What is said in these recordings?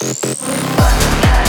Bye.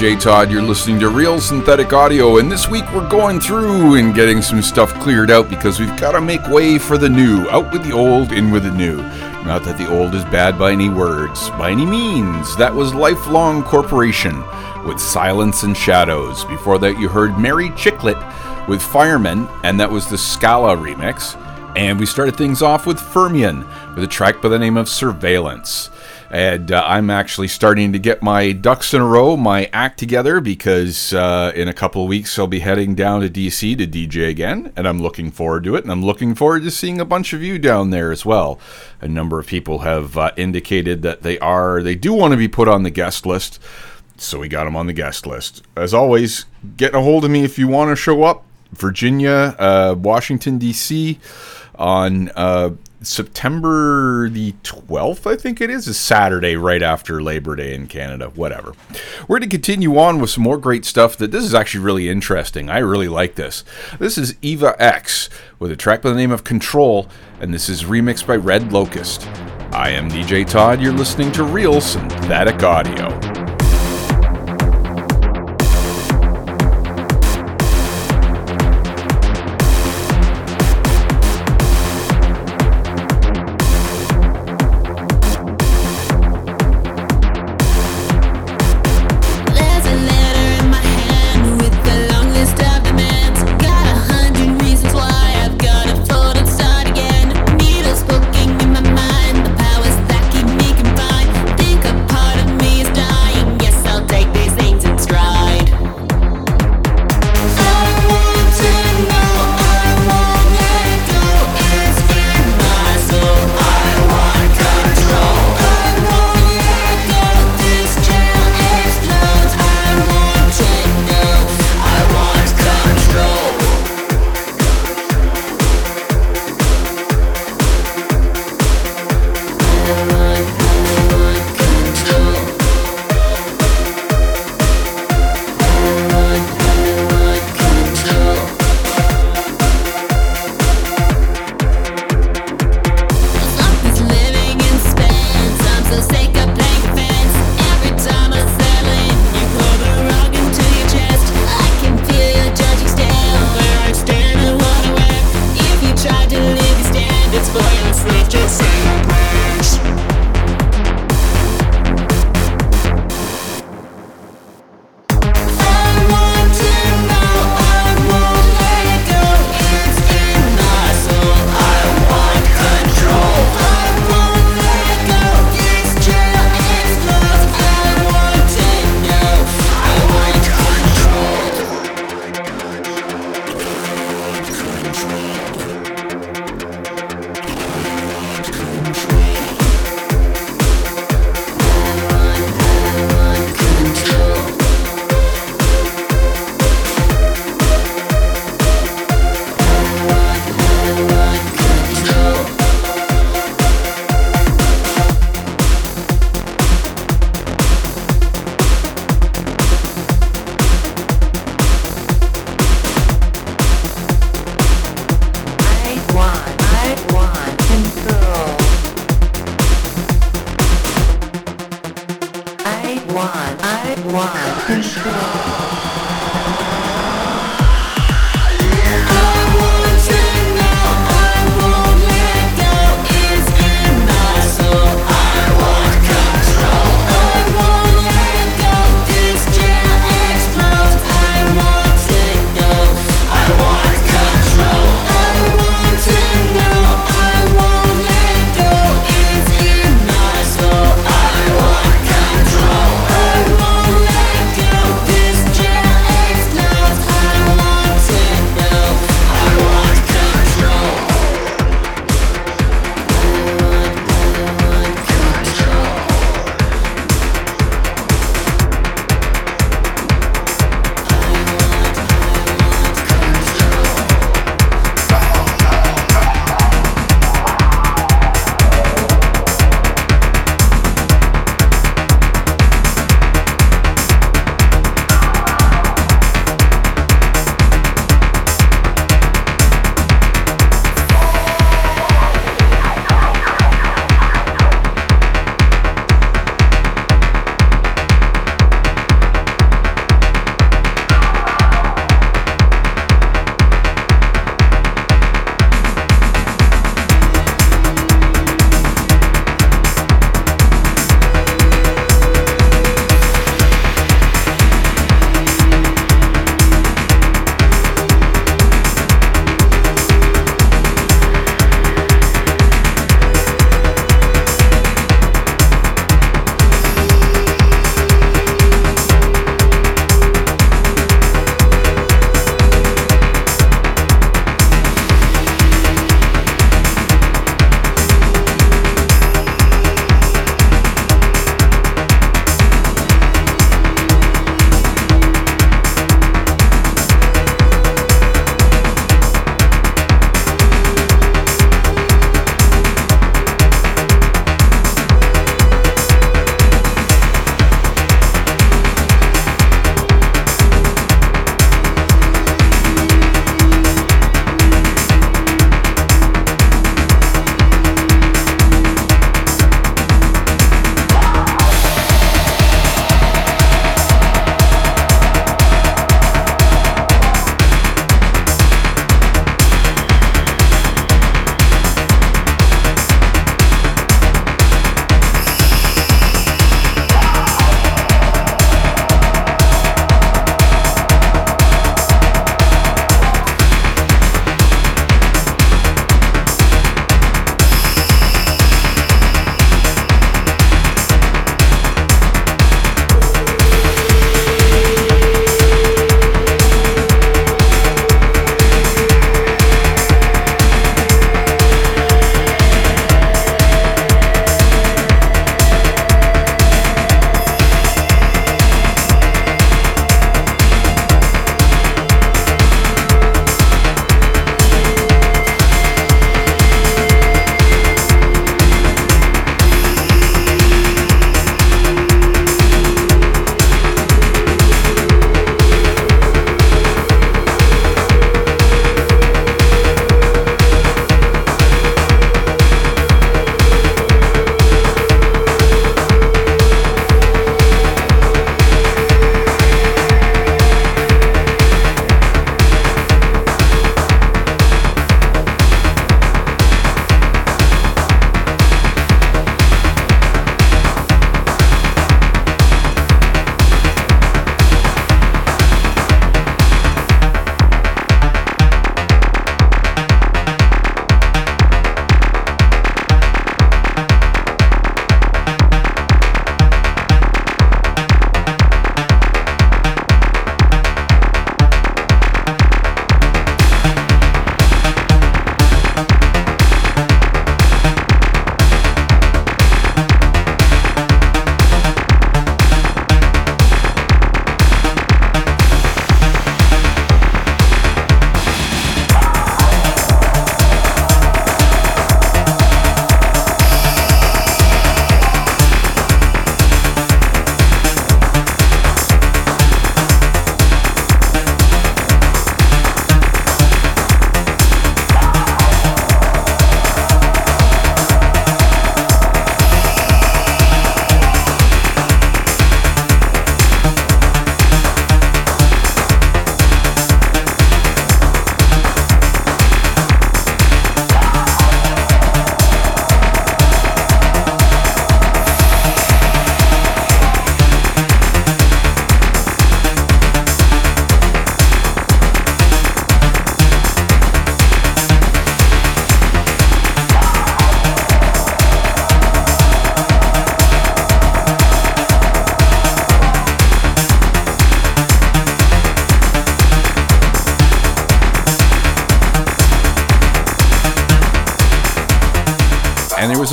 DJ Todd. You're listening to Real Synthetic Audio, and this week we're going through and getting some stuff cleared out because we've got to make way for the new. Out with the old, in with the new. Not that the old is bad by any words, by any means. That was Lifelong Corporation with Silence and Shadows. Before that, you heard Merry Chiklit with Fireman, and that was the Scala remix. And we started things off with Fermion with a track by the name of Surveillance. And uh, I'm actually starting to get my ducks in a row, my act together, because uh, in a couple of weeks I'll be heading down to DC to DJ again, and I'm looking forward to it. And I'm looking forward to seeing a bunch of you down there as well. A number of people have uh, indicated that they are, they do want to be put on the guest list, so we got them on the guest list. As always, get a hold of me if you want to show up. Virginia, uh, Washington D.C. on uh, September the 12th, I think it is, a Saturday right after Labor Day in Canada, whatever. We're going to continue on with some more great stuff that this is actually really interesting. I really like this. This is Eva X with a track by the name of Control, and this is remixed by Red Lokust. I am DJ Todd. You're listening to Real Synthetic Audio.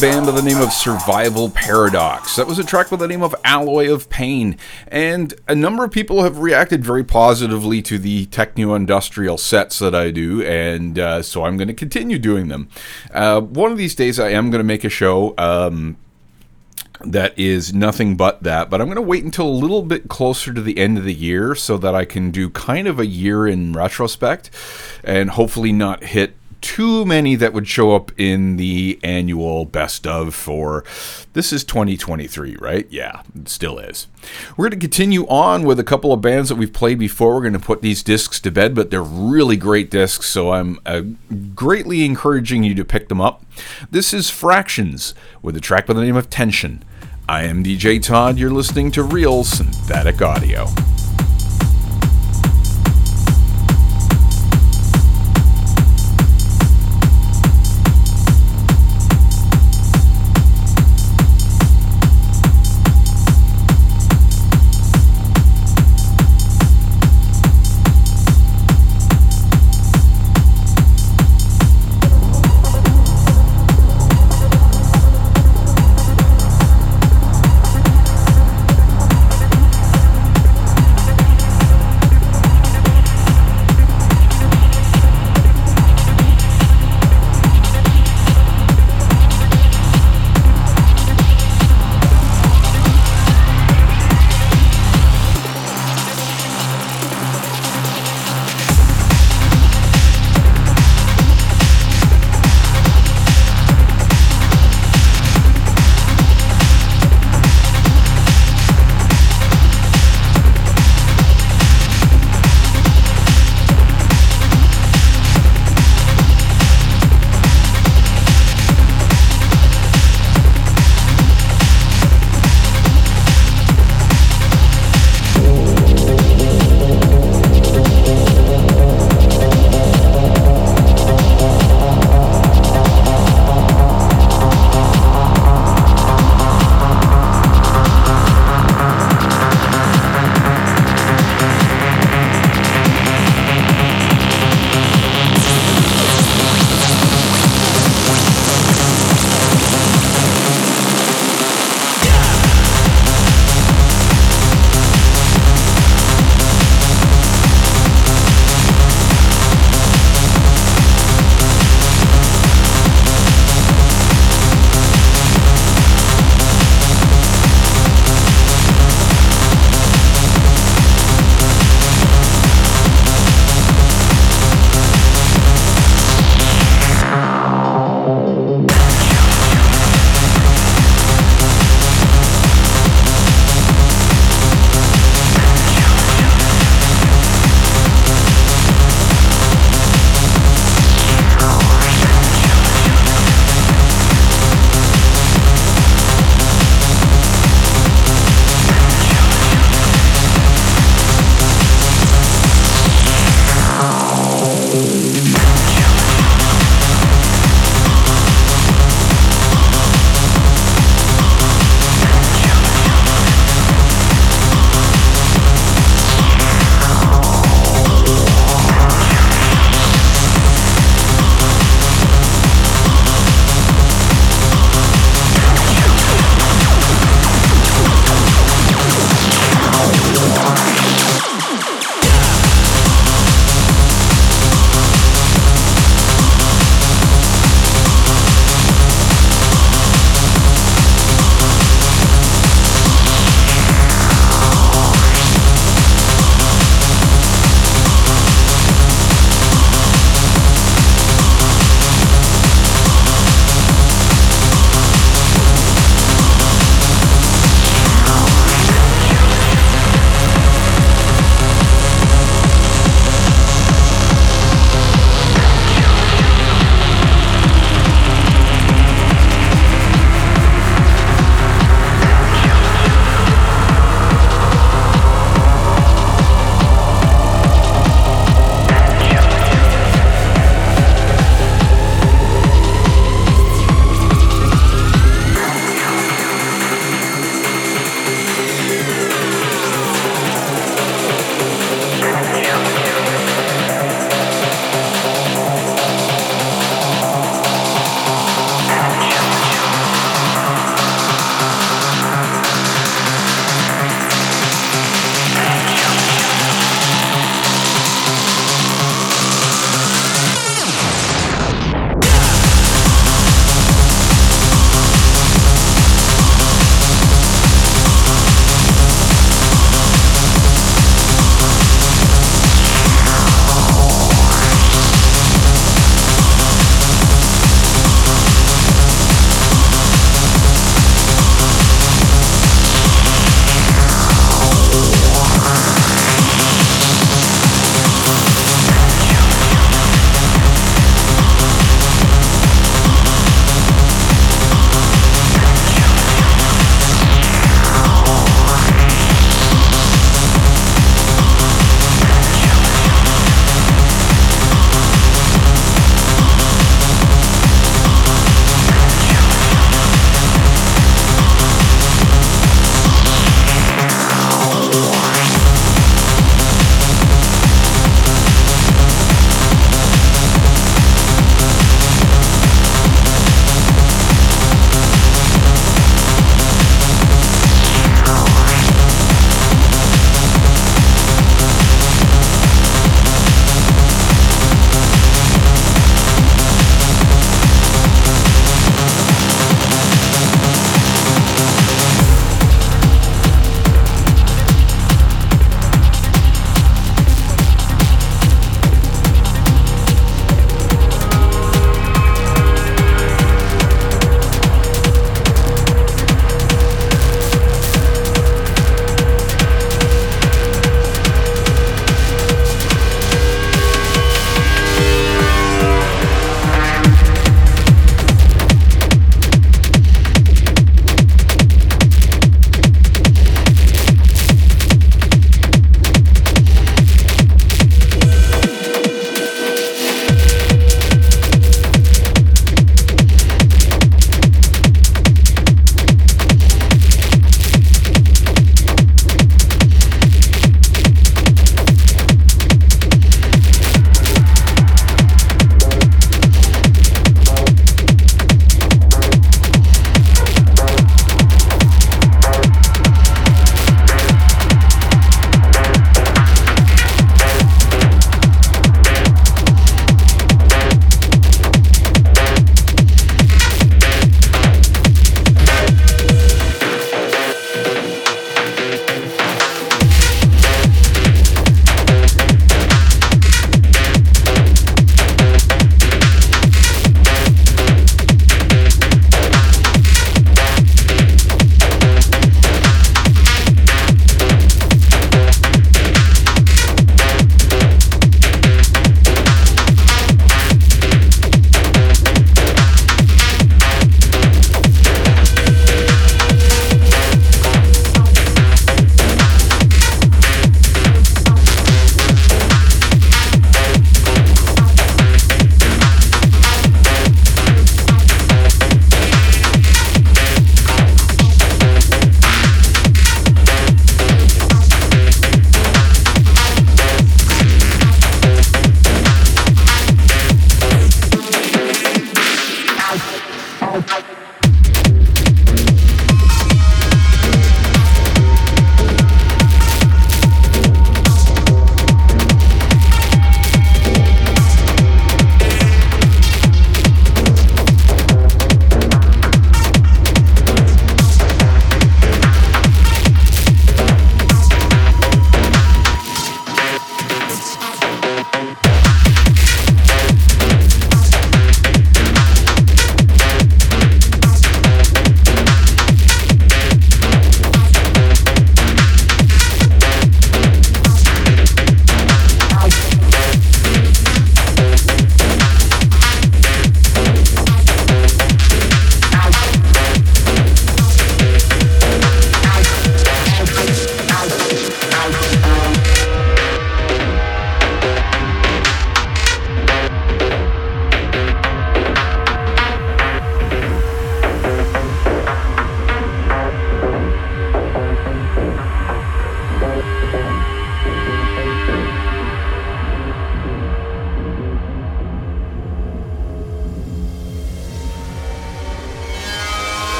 Band by the name of Survival Paradox. That was a track by the name of Alloy of Pain. And a number of people have reacted very positively to the techno industrial sets that I do, and uh, so I'm going to continue doing them. Uh, one of these days, I am going to make a show. Um, that is nothing but that. But I'm going to wait until a little bit closer to the end of the year so that I can do kind of a year in retrospect and hopefully not hit too many that would show up in the annual best of for this is 2023, right? Yeah, it still is. We're going to continue on with a couple of bands that we've played before. We're going to put these discs to bed, but they're really great discs, so I'm uh, greatly encouraging you to pick them up. This is Fractions with a track by the name of Tension. I am DJ Todd. You're listening to Real Synthetic Audio.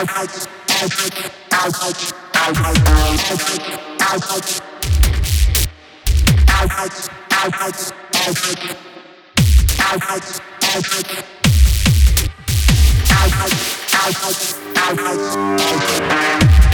Another great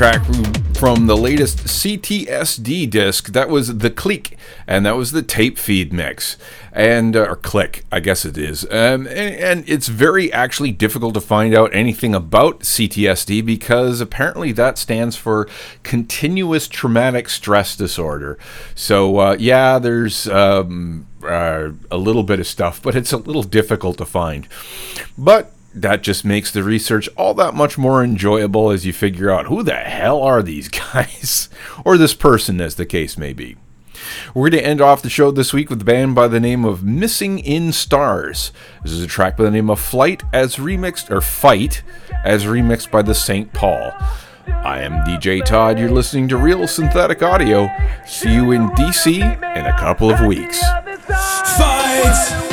track from the latest CTSD disc. That was The Clique, and that was the Tapefeed mix. And, uh, or click, I guess it is. Um, and, and it's very actually difficult to find out anything about CTSD because apparently that stands for Continuous Traumatic Stress Disorder. So, uh, yeah, there's. Um, uh, a little bit of stuff, but it's a little difficult to find. But that just makes the research all that much more enjoyable as you figure out who the hell are these guys, or this person, as the case may be. We're going to end off the show this week with a band by the name of Missing in Stars. This is a track by the name of Flight as remixed, or Fight, as remixed by the St. Paul. I am DJ Todd. You're listening to Real Synthetic Audio. See you in DC in a couple of weeks. Fight!